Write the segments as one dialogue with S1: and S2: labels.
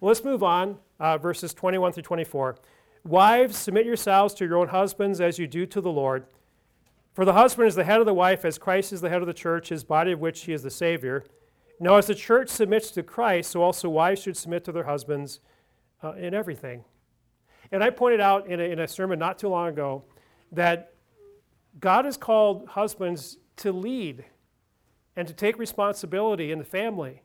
S1: let's move on, uh, verses 21 through 24. Wives, submit yourselves to your own husbands as you do to the Lord. For the husband is the head of the wife, as Christ is the head of the church, his body of which he is the Savior. Now, as the church submits to Christ, so also wives should submit to their husbands uh, in everything. And I pointed out in a, in a sermon not too long ago that God has called husbands to lead and to take responsibility in the family.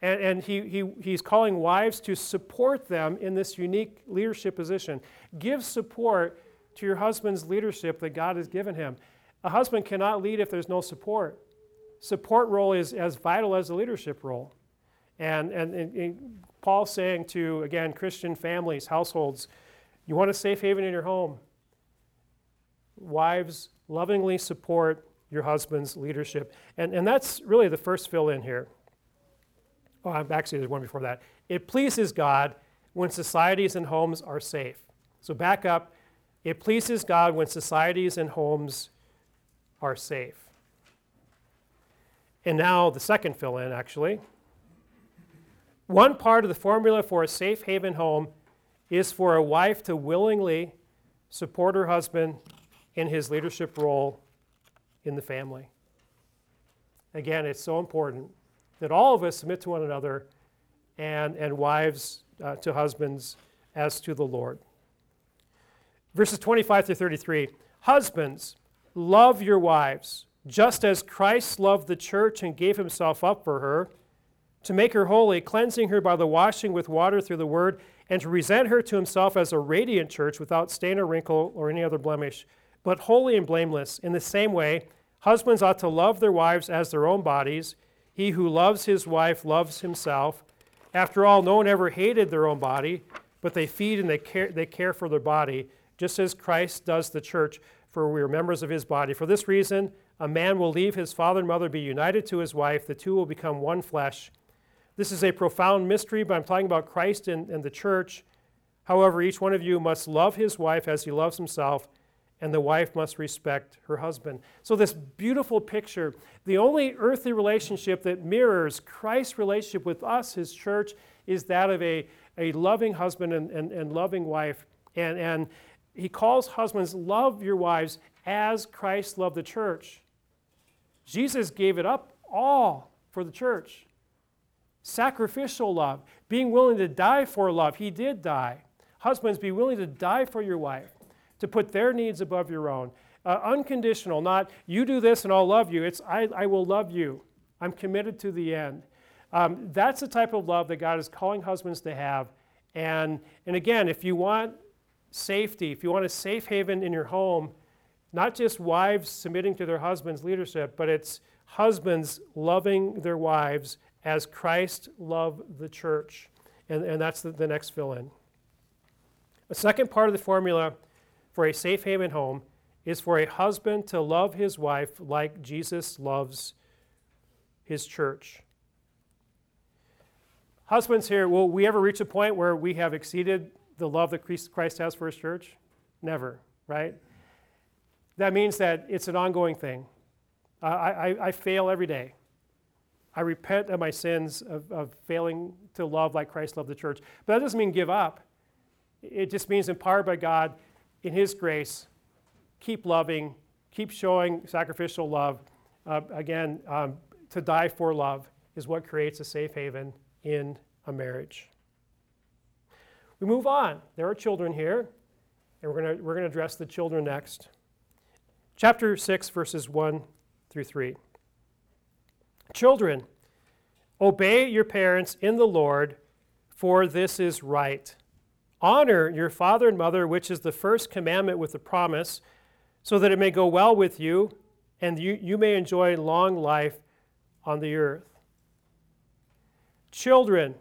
S1: And, and he, he, he's calling wives to support them in this unique leadership position. Give support to your husband's leadership that God has given him. A husband cannot lead if there's no support. Support role is as vital as the leadership role. And, and, and Paul's saying to, again, Christian families, households, you want a safe haven in your home. Wives, lovingly support your husband's leadership. And, and that's really the first fill in here. Oh, actually, there's one before that. It pleases God when societies and homes are safe. So back up. It pleases God when societies and homes are safe. And now the second fill in, actually. One part of the formula for a safe haven home is for a wife to willingly support her husband in his leadership role in the family. Again, it's so important that all of us submit to one another and, and wives uh, to husbands as to the Lord. Verses 25 through 33 Husbands, love your wives, just as Christ loved the church and gave himself up for her, to make her holy, cleansing her by the washing with water through the word, and to present her to himself as a radiant church without stain or wrinkle or any other blemish, but holy and blameless. In the same way, husbands ought to love their wives as their own bodies. He who loves his wife loves himself. After all, no one ever hated their own body, but they feed and they care, they care for their body, just as Christ does the church, for we are members of his body. For this reason, a man will leave his father and mother, be united to his wife, the two will become one flesh. This is a profound mystery, but I'm talking about Christ and, and the church. However, each one of you must love his wife as he loves himself, and the wife must respect her husband. So, this beautiful picture, the only earthly relationship that mirrors Christ's relationship with us, his church, is that of a, a loving husband and, and, and loving wife. And, and he calls husbands, love your wives as Christ loved the church. Jesus gave it up all for the church. Sacrificial love, being willing to die for love. He did die. Husbands, be willing to die for your wife to put their needs above your own. Uh, unconditional, not you do this and I'll love you. It's I, I will love you. I'm committed to the end. Um, that's the type of love that God is calling husbands to have. And, and again, if you want safety, if you want a safe haven in your home, not just wives submitting to their husbands' leadership, but it's husbands loving their wives as Christ loved the church. And, and that's the, the next fill in. The second part of the formula for a safe haven home is for a husband to love his wife like Jesus loves his church. Husbands here, will we ever reach a point where we have exceeded the love that Christ has for his church? Never, right? That means that it's an ongoing thing. I, I, I fail every day. I repent of my sins of, of failing to love like Christ loved the church. But that doesn't mean give up. It just means empowered by God in His grace, keep loving, keep showing sacrificial love. Uh, again, um, to die for love is what creates a safe haven in a marriage. We move on. There are children here, and we're going we're going to address the children next. Chapter 6, verses 1 through 3. Children, obey your parents in the Lord, for this is right. Honor your father and mother, which is the first commandment with the promise, so that it may go well with you and you, you may enjoy long life on the earth. Children,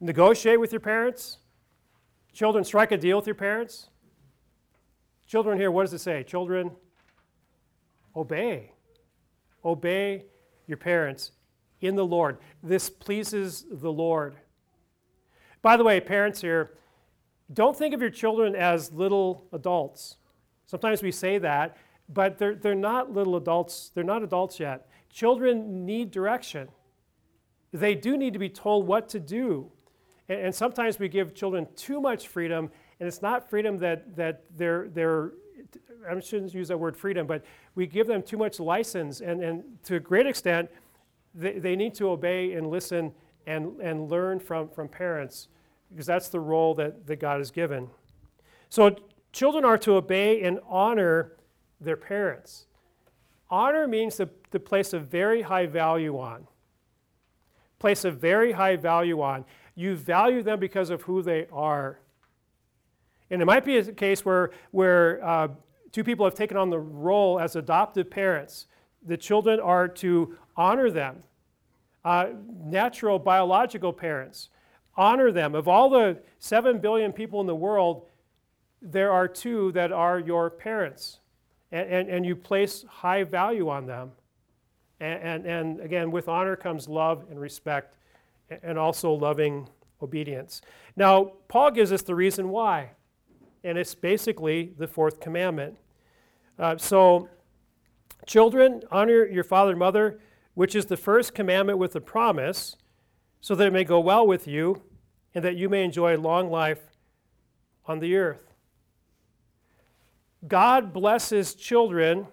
S1: negotiate with your parents. Children, strike a deal with your parents. Children, here, what does it say? Children, obey. Obey your parents in the Lord. This pleases the Lord. By the way, parents here, don't think of your children as little adults. Sometimes we say that, but they're, they're not little adults. They're not adults yet. Children need direction. They do need to be told what to do. And, and sometimes we give children too much freedom, and it's not freedom that, that they're, they're I shouldn't use that word freedom, but we give them too much license. And, and to a great extent, they, they need to obey and listen and, and learn from, from parents because that's the role that, that God has given. So children are to obey and honor their parents. Honor means to, to place a very high value on. Place a very high value on. You value them because of who they are. And it might be a case where, where uh, two people have taken on the role as adoptive parents. The children are to honor them. Uh, natural biological parents, honor them. Of all the 7 billion people in the world, there are two that are your parents. And, and, and you place high value on them. And, and, and again, with honor comes love and respect, and also loving obedience. Now, Paul gives us the reason why, and it's basically the fourth commandment. Uh, so, children, honor your father and mother, which is the first commandment with a promise, so that it may go well with you and that you may enjoy long life on the earth. God blesses children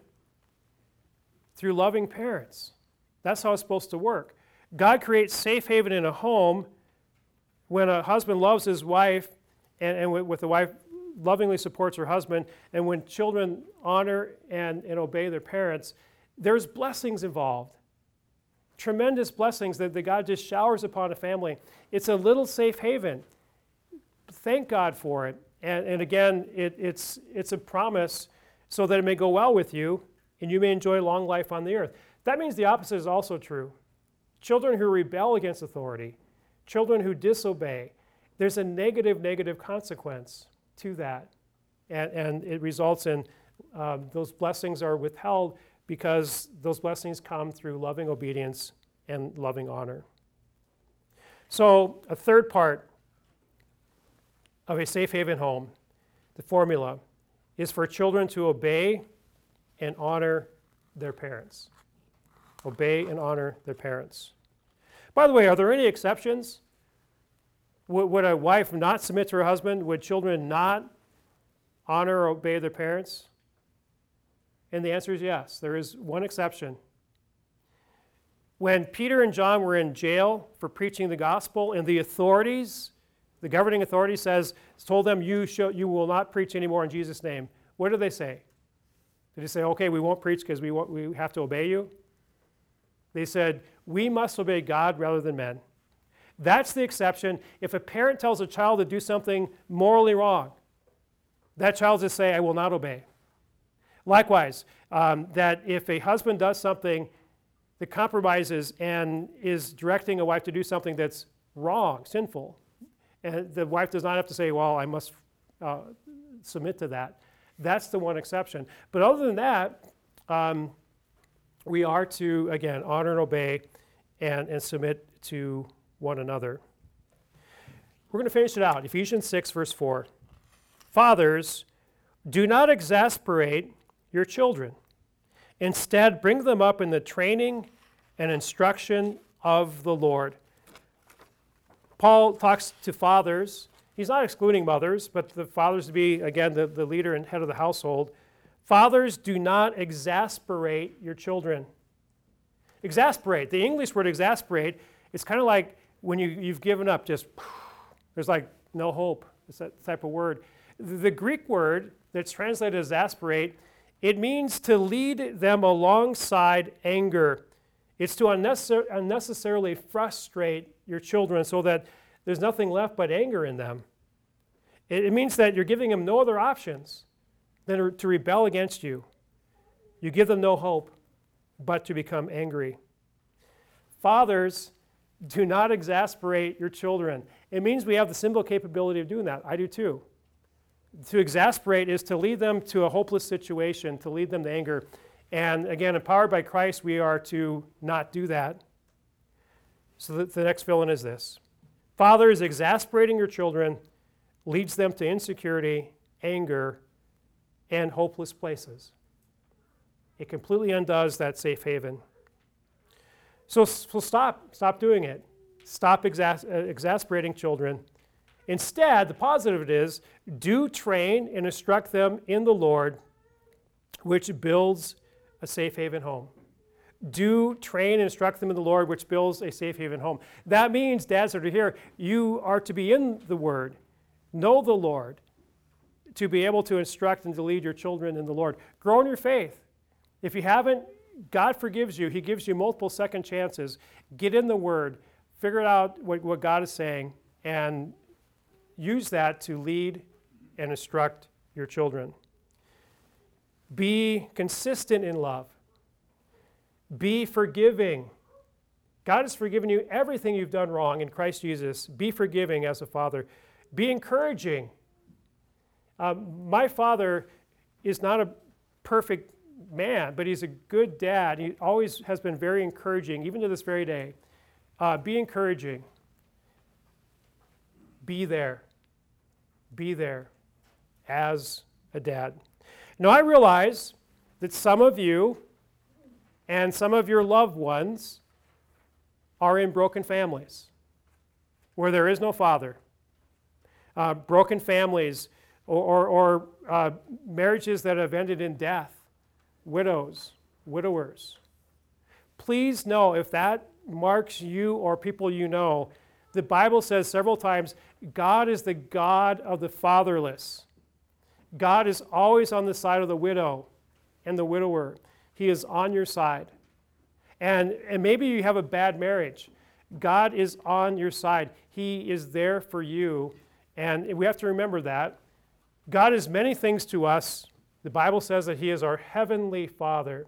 S1: through loving parents. That's how it's supposed to work. God creates safe haven in a home when a husband loves his wife and, and with the wife lovingly supports her husband, and when children honor and, and obey their parents, there's blessings involved. Tremendous blessings that, that God just showers upon a family. It's a little safe haven. Thank God for it. And, and again, it, it's, it's a promise so that it may go well with you and you may enjoy long life on the earth. That means the opposite is also true. Children who rebel against authority, children who disobey, there's a negative, negative consequence to that. And, and it results in um, those blessings are withheld because those blessings come through loving obedience and loving honor. So, a third part of a safe haven home, the formula, is for children to obey and honor their parents. Obey and honor their parents. By the way, are there any exceptions? Would, a wife not submit to her husband? Would children not honor or obey their parents? And the answer is yes. There is one exception. When Peter and John were in jail for preaching the gospel, and the authorities, the governing authority says, told them, you, show, you will not preach anymore in Jesus' name. What did they say? Did they say, okay, we won't preach because we, we have to obey you? They said, we must obey God rather than men. That's the exception. If a parent tells a child to do something morally wrong, that child just say, I will not obey. Likewise, um, that if a husband does something that compromises and is directing a wife to do something that's wrong, sinful, and the wife does not have to say, Well, I must uh, submit to that. That's the one exception. But other than that, um, we are to, again, honor and obey and, and submit to one another. We're going to finish it out. Ephesians 6, verse 4. Fathers, do not exasperate your children. Instead, bring them up in the training and instruction of the Lord. Paul talks to fathers. He's not excluding mothers, but the fathers to be, again, the, the leader and head of the household. Fathers, do not exasperate your children. Exasperate. The English word exasperate is kind of like when you, you've given up, just there's like no hope. It's that type of word. The Greek word that's translated as exasperate, it means to lead them alongside anger. It's to unnecessar- unnecessarily frustrate your children so that there's nothing left but anger in them. It, it means that you're giving them no other options than to rebel against you. You give them no hope but to become angry. Fathers, do not exasperate your children. It means we have the simple capability of doing that. I do too. To exasperate is to lead them to a hopeless situation, to lead them to anger. And again, empowered by Christ, we are to not do that. So the next fill in is this Fathers, exasperating your children leads them to insecurity, anger, and hopeless places. It completely undoes that safe haven. So, so stop. Stop doing it. stop exas- uh, exasperating children. Instead, the positive it is do train and instruct them in the Lord, which builds a safe haven home. Do train and instruct them in the Lord, which builds a safe haven home. That means, dads that are here, you are to be in the Word, know the Lord, to be able to instruct and to lead your children in the Lord. Grow in your faith. If you haven't, God forgives you. He gives you multiple second chances. Get in the Word, figure out what, what God is saying, and use that to lead and instruct your children. Be consistent in love. Be forgiving. God has forgiven you everything you've done wrong in Christ Jesus. Be forgiving as a father. Be encouraging. Um, my father is not a perfect man, but he's a good dad. He always has been very encouraging, even to this very day. Uh, be encouraging. Be there. Be there as a dad. Now, I realize that some of you and some of your loved ones are in broken families where there is no father. Uh, broken families or, or, or uh, marriages that have ended in death, widows, widowers. Please know if that marks you or people you know, the Bible says several times God is the God of the fatherless. God is always on the side of the widow and the widower. He is on your side. And, and maybe you have a bad marriage. God is on your side. He is there for you. And we have to remember that. God is many things to us. The Bible says that He is our heavenly Father,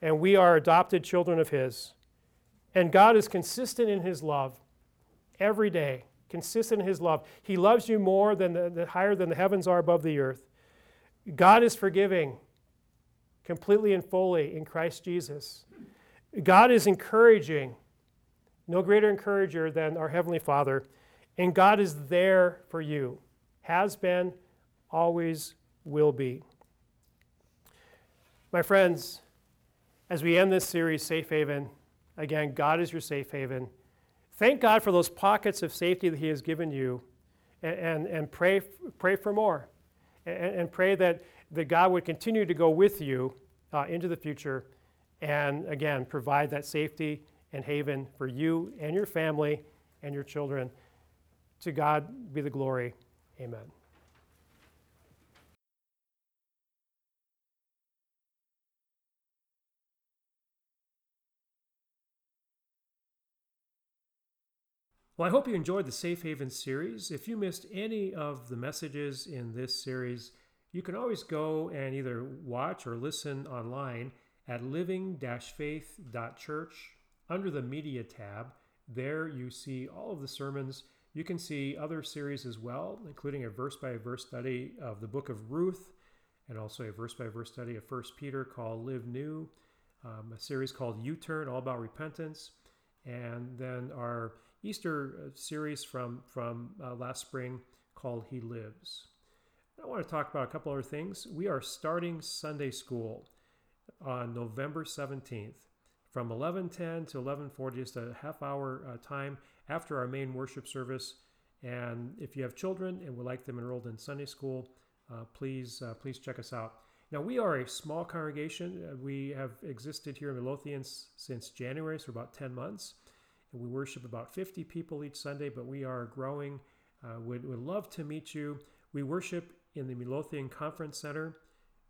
S1: and we are adopted children of His. And God is consistent in His love every day, consistent in His love. He loves you more than the, the higher than the heavens are above the earth. God is forgiving completely and fully in Christ Jesus. God is encouraging, no greater encourager than our Heavenly Father. And God is there for you, has been, always will be. My friends, as we end this series, Safe Haven, again, God is your safe haven. Thank God for those pockets of safety that He has given you, and, and, and pray, pray for more. And, and, pray that, that God would continue to go with you uh, into the future and, again, provide that safety and haven for you and your family and your children. To God be the glory. Amen. Well, I hope you enjoyed the Safe Haven series. If you missed any of the messages in this series, you can always go and either watch or listen online at living faith.church under the Media tab. There you see all of the sermons. You can see other series as well, including a verse by verse study of the book of Ruth and also a verse by verse study of 1 Peter called Live New, um, a series called U Turn, all about repentance, and then our Easter uh, series from, from uh, last spring called He Lives. I want to talk about a couple other things. We are starting Sunday school on November 17th from 11:10 to 11:40, just a half hour uh, time after our main worship service. And if you have children and would like them enrolled in Sunday school, uh, please uh, please check us out. Now we are a small congregation. Uh, we have existed here in Midlothian since January, so about 10 months. And we worship about 50 people each Sunday, but we are growing. Uh, would, would love to meet you. We worship in the Midlothian Conference Center,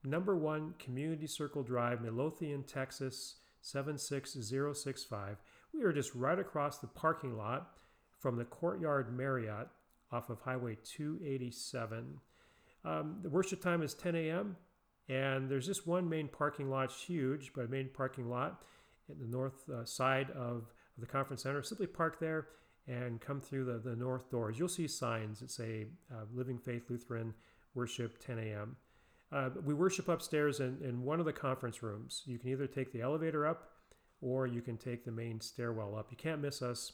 S1: number one Community Circle Drive, Midlothian, Texas 76065. We are just right across the parking lot from the Courtyard Marriott off of Highway 287. Um, the worship time is 10 a.m. And there's just one main parking lot, it's huge, but a main parking lot in the north uh, side of of the conference center. Simply park there and come through the, the north doors. You'll see signs that say uh, Living Faith Lutheran Worship 10 a.m. Uh, we worship upstairs in, in one of the conference rooms. You can either take the elevator up or you can take the main stairwell up. You can't miss us.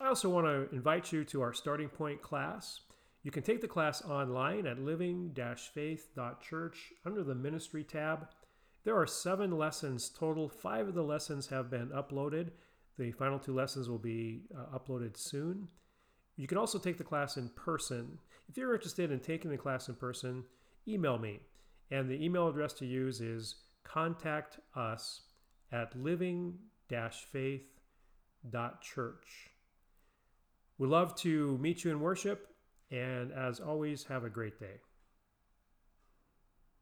S1: I also want to invite you to our starting point class. You can take the class online at living faith.church under the ministry tab. There are seven lessons total. Five of the lessons have been uploaded. The final two lessons will be uh, uploaded soon. You can also take the class in person. If you're interested in taking the class in person, email me. And the email address to use is contact us at living faith.church. We love to meet you in worship, and as always, have a great day.